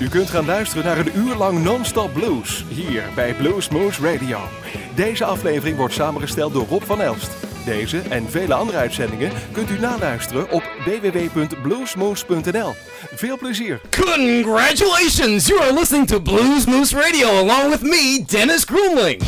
U kunt gaan luisteren naar een uur lang non-stop blues hier bij Blues Moose Radio. Deze aflevering wordt samengesteld door Rob van Elst. Deze en vele andere uitzendingen kunt u naluisteren op www.bluesmoose.nl. Veel plezier. Congratulations! You are listening to Blues Moose Radio along with me, Dennis Groomling.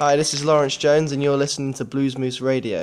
Hi, this is Lawrence Jones, and you're listening to Blues Moose Radio.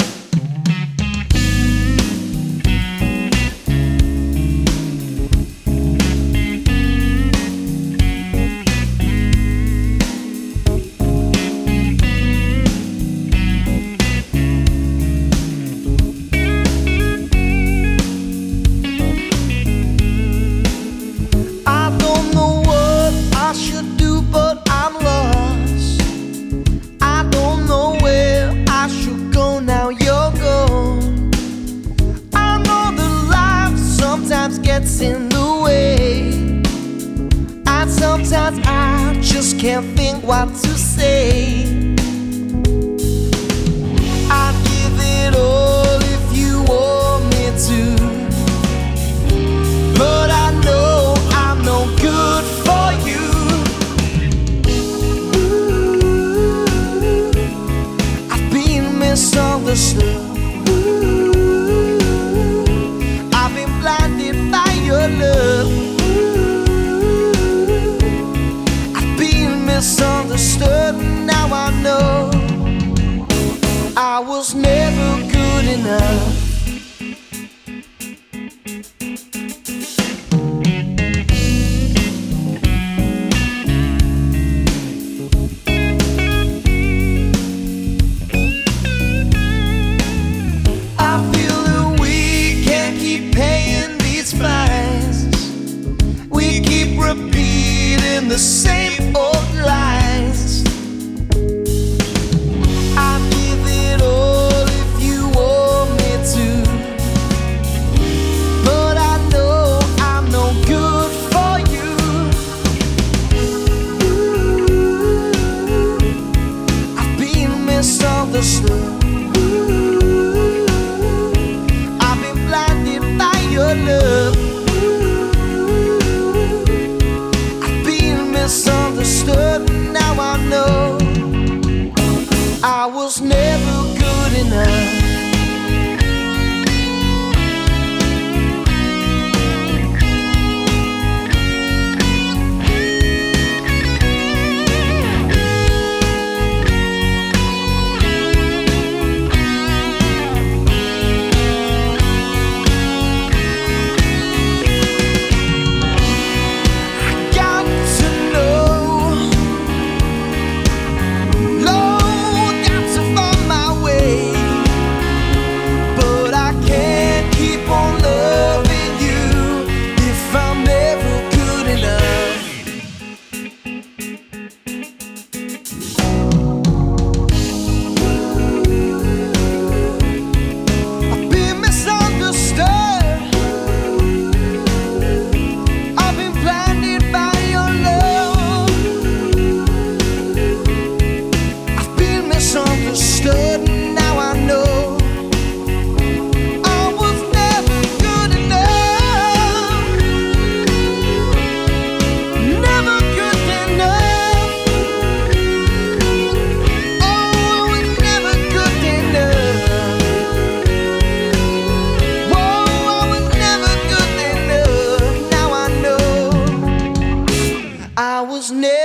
never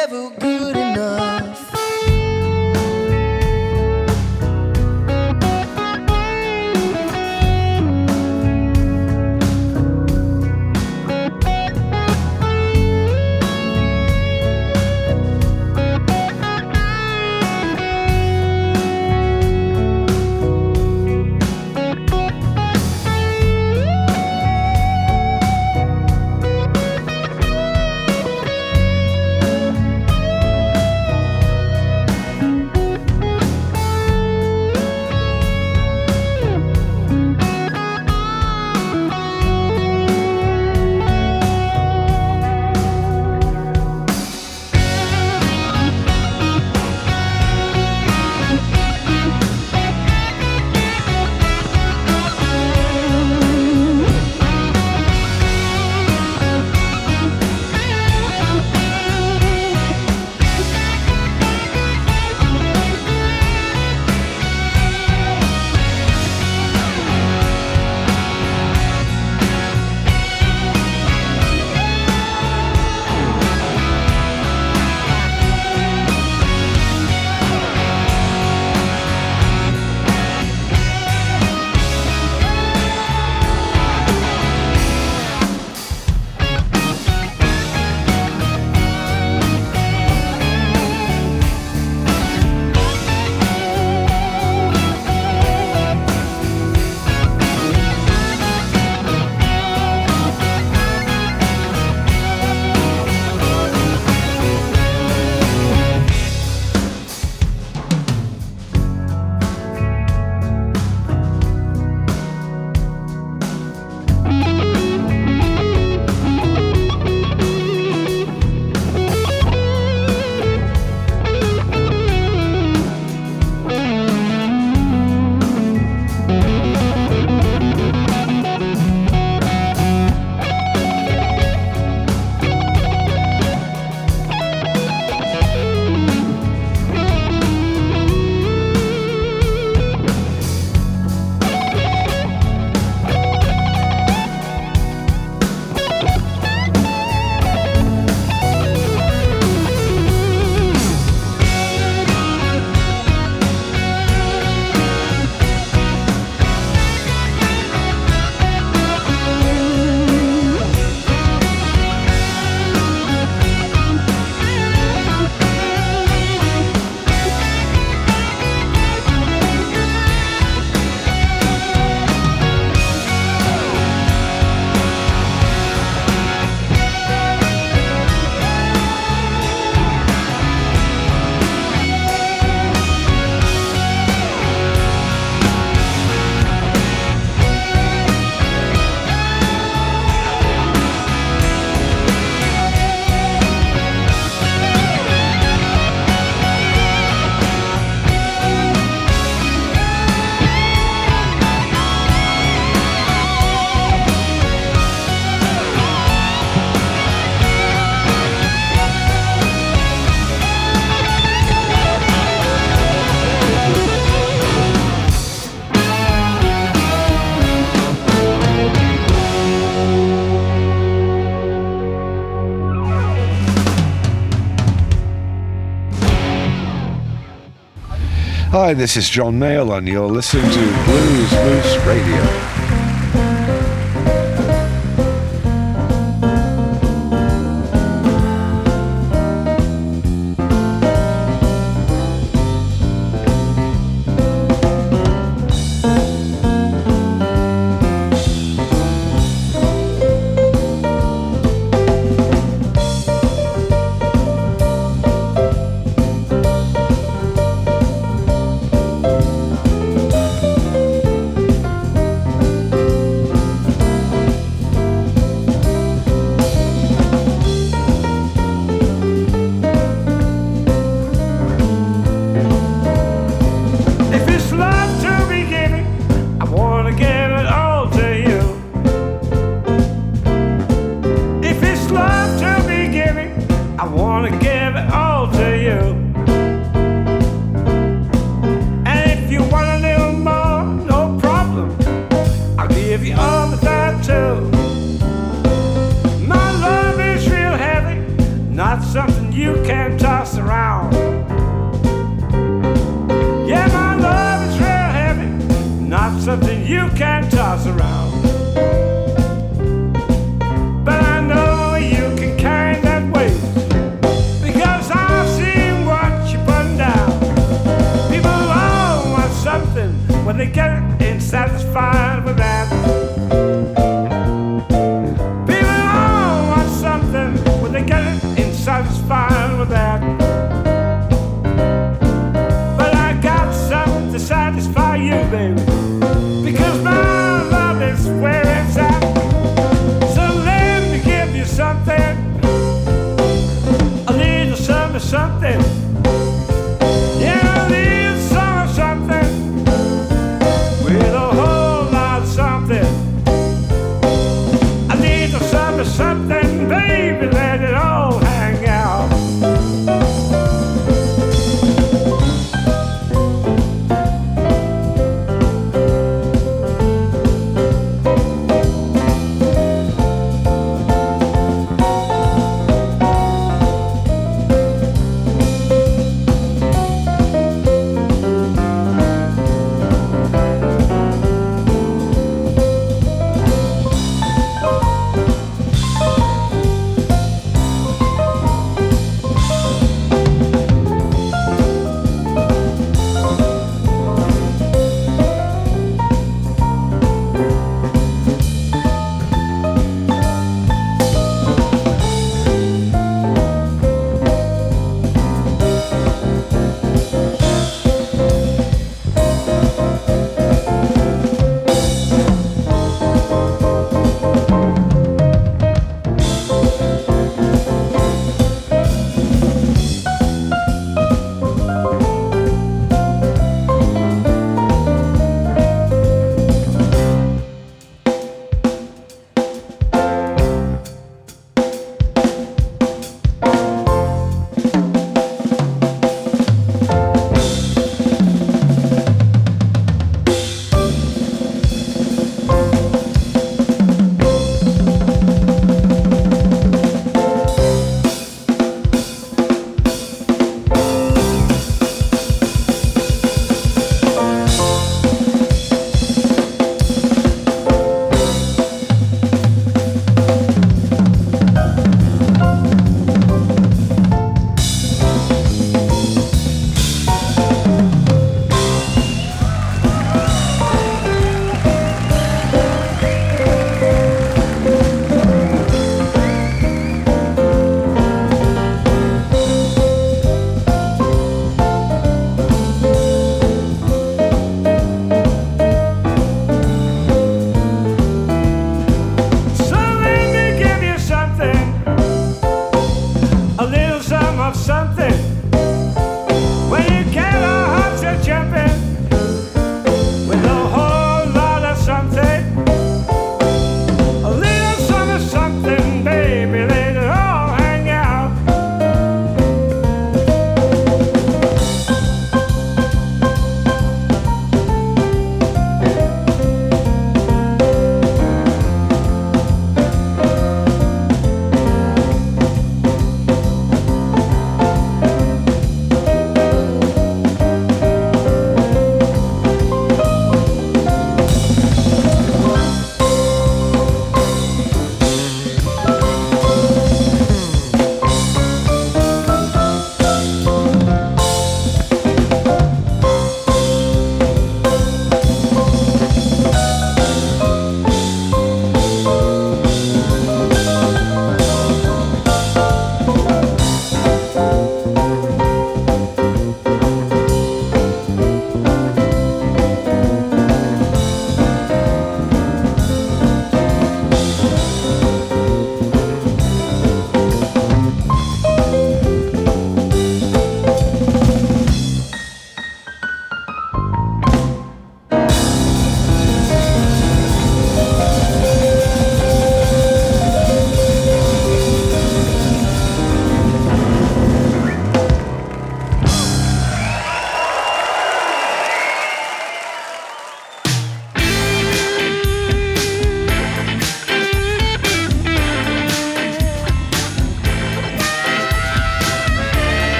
Hi, this is John Mayall, and you're listening to Blues Moose Radio.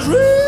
Trash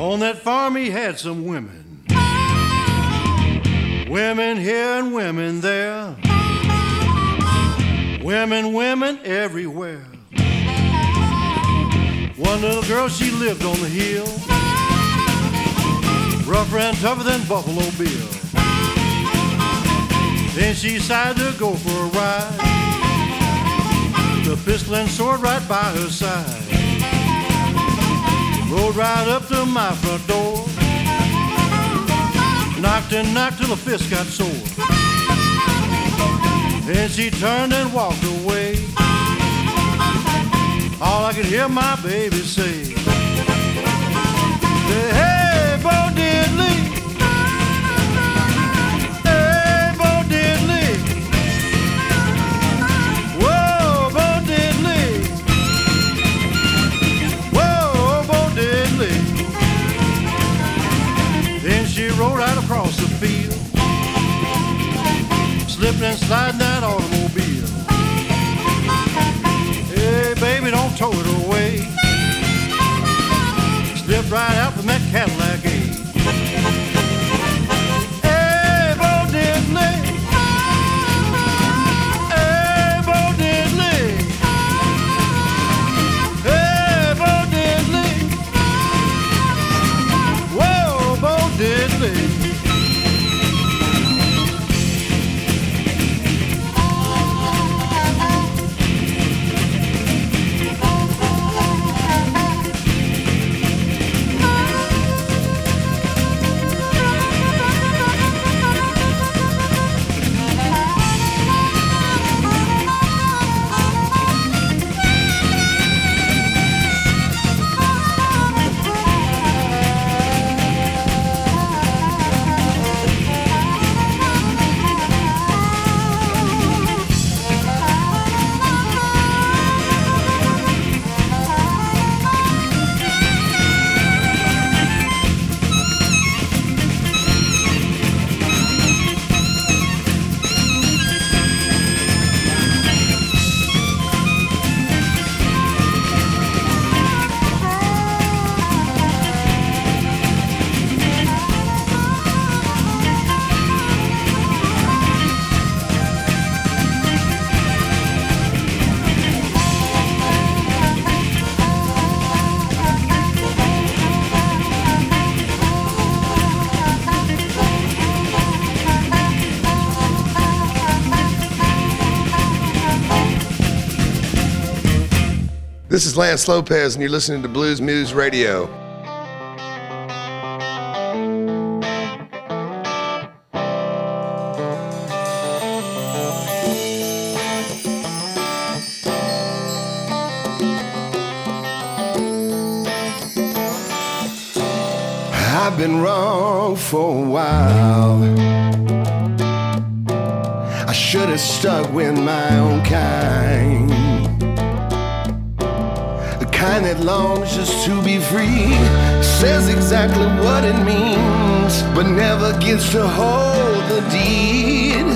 On that farm, he had some women. Women here and women there. Women, women everywhere. One little girl, she lived on the hill. Rougher and tougher than Buffalo Bill. Then she decided to go for a ride. The pistol and sword right by her side. Rode right up to my front door. Knocked and knocked till the fist got sore. Then she turned and walked away. All I could hear my baby say, Hey, slipping and sliding that automobile. Hey, baby, don't tow it away. Slipped right out from that Cadillac Lance Lopez, and you're listening to Blues Moose Radio. Free. Says exactly what it means, but never gets to hold the deed.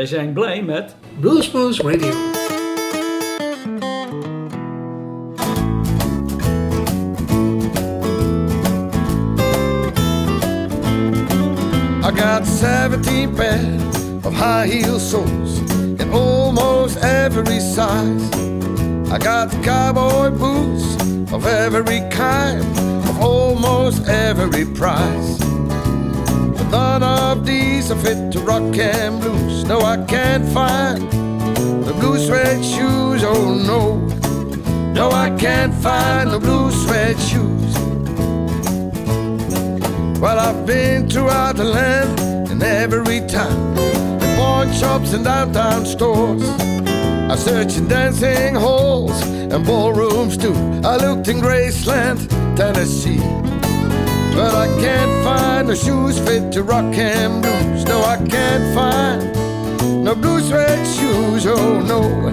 Wij zijn blij met Bluesmoose Radio. I got 17 pairs of high heel soles in almost every size. I got cowboy boots of every kind, of almost every price. None of these are fit to rock and blues. No, I can't find the blue suede shoes. Oh no, no, I can't find the blue suede shoes. Well, I've been throughout the land and every town, in pawn shops and downtown stores. I searched in dancing halls and ballrooms too. I looked in Graceland, Tennessee. But I can't find the shoes fit to rock and blues. No, I can't find no blue suede shoes. Oh no,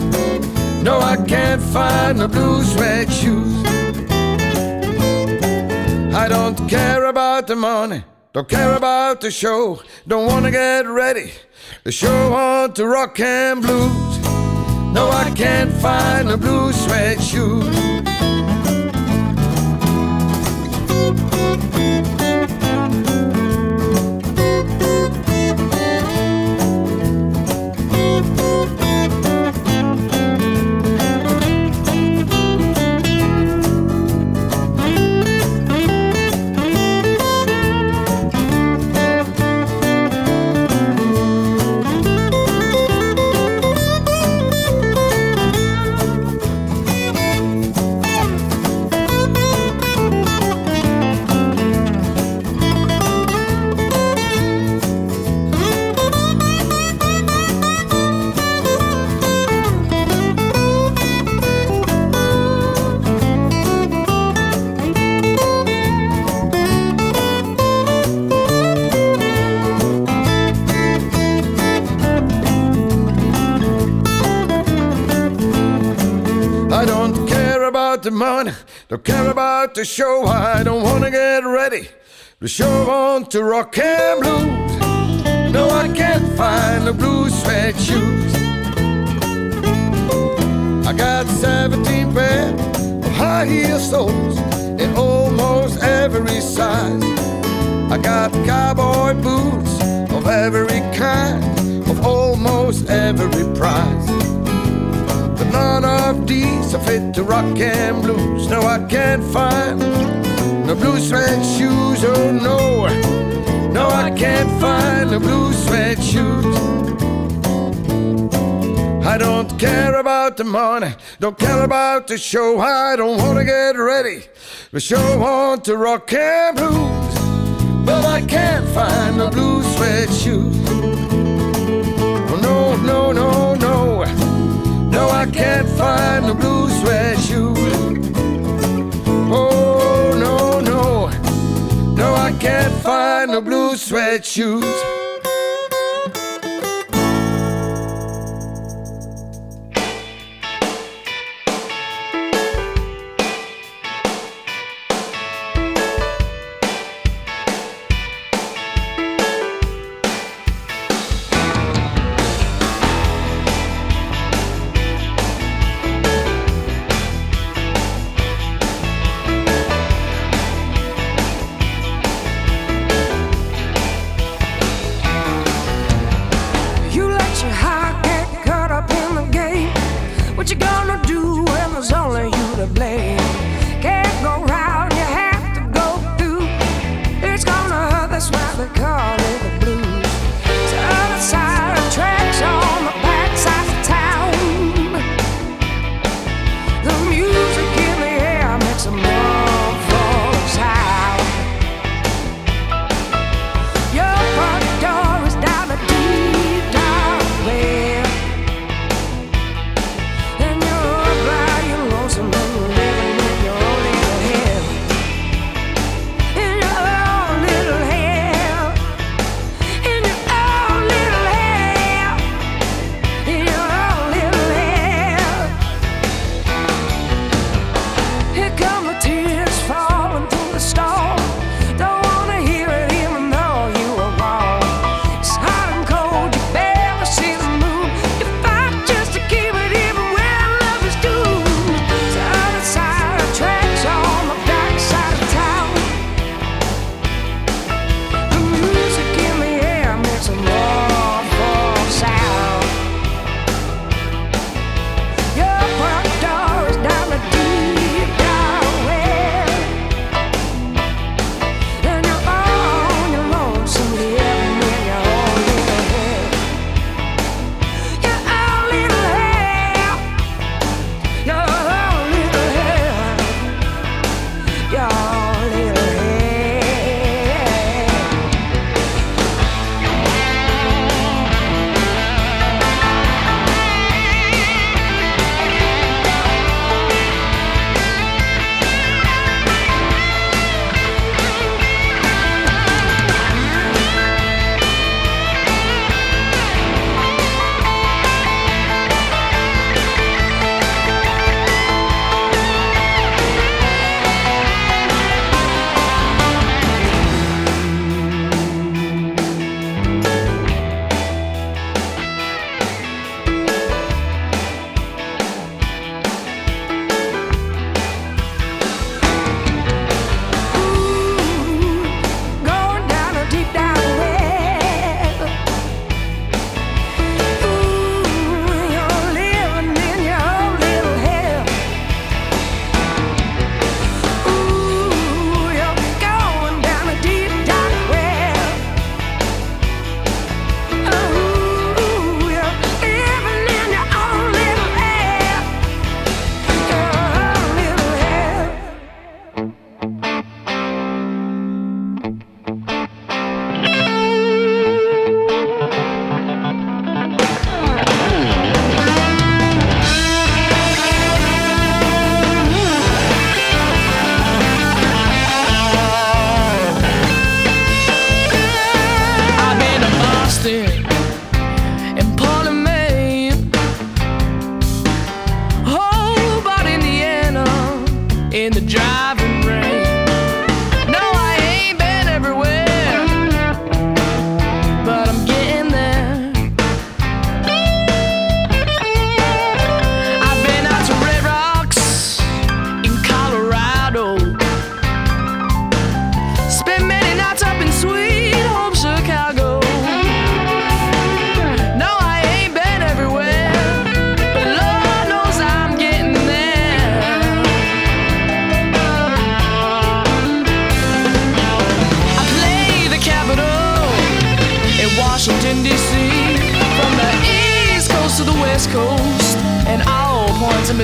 no, I can't find the blue suede shoes. I don't care about the money, don't care about the show, don't wanna get ready. The show on to rock and blues. No, I can't find the blue suede shoes. I don't care about the money, don't care about the show. I don't wanna get ready. The show on to rock and blues. No, I can't find the blue suede shoes. I got 17 pair of high heel soles in almost every size. I got cowboy boots of every kind, of almost every price. Of these I fit the rock and blues. No, I can't find no blue suede shoes. Oh no, no, I can't find the blue suede shoes. I don't care about the money, don't care about the show. I don't wanna get ready. The show on to rock and blues, but I can't find the blue suede shoes. Oh, no, no, no, no. I can't find the blue suede shoes. Oh, no, no. No, I can't find the blue suede shoes.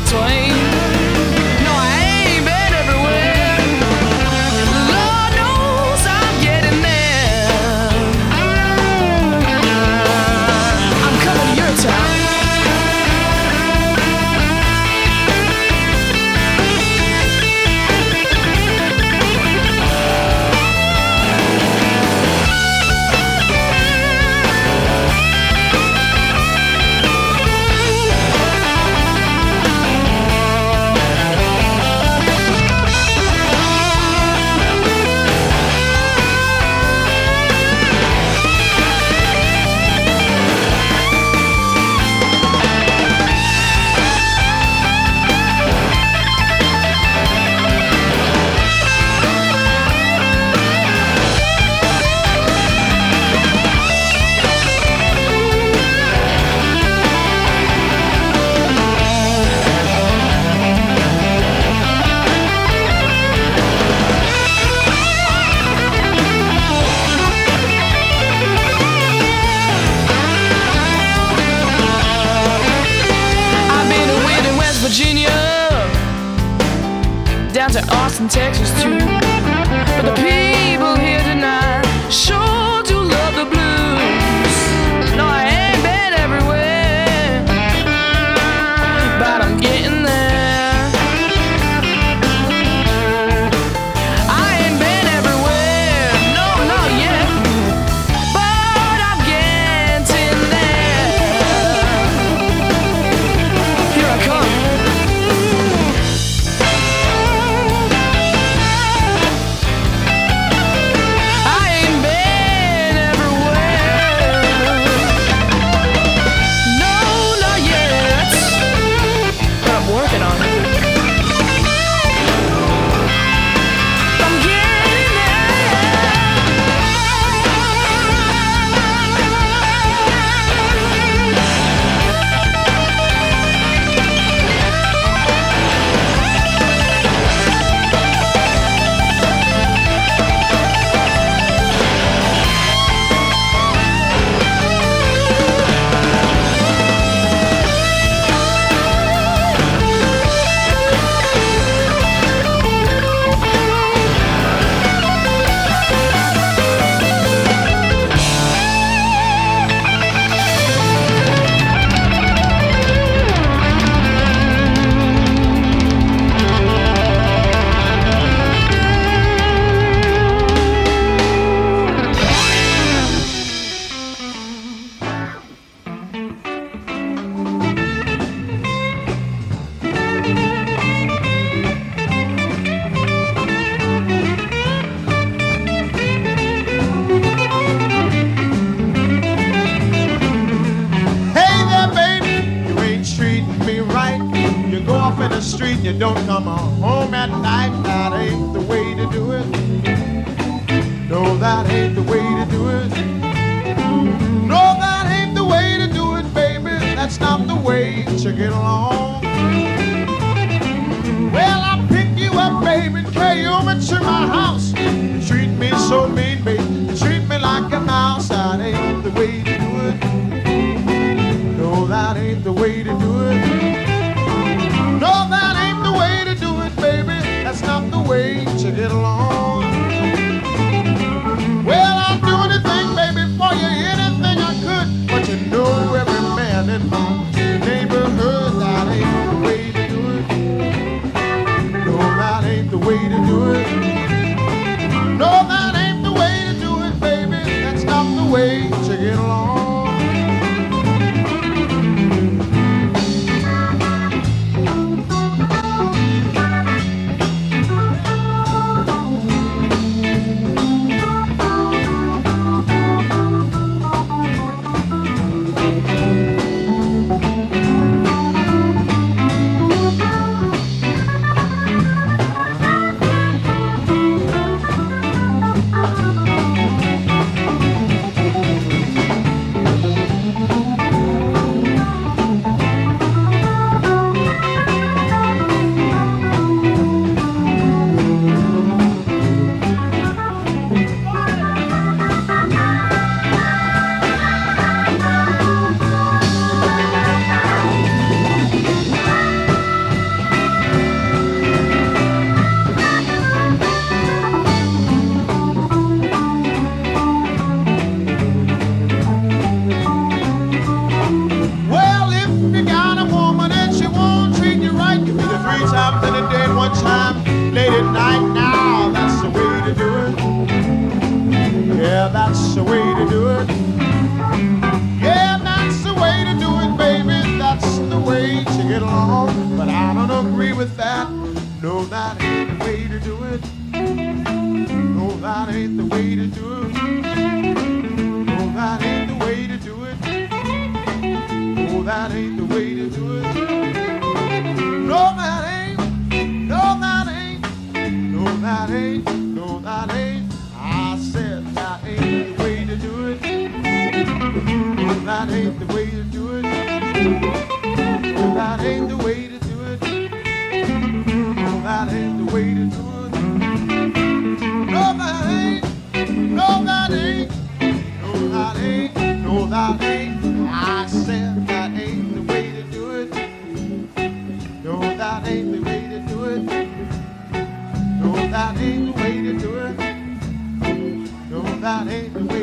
的。about everywhere.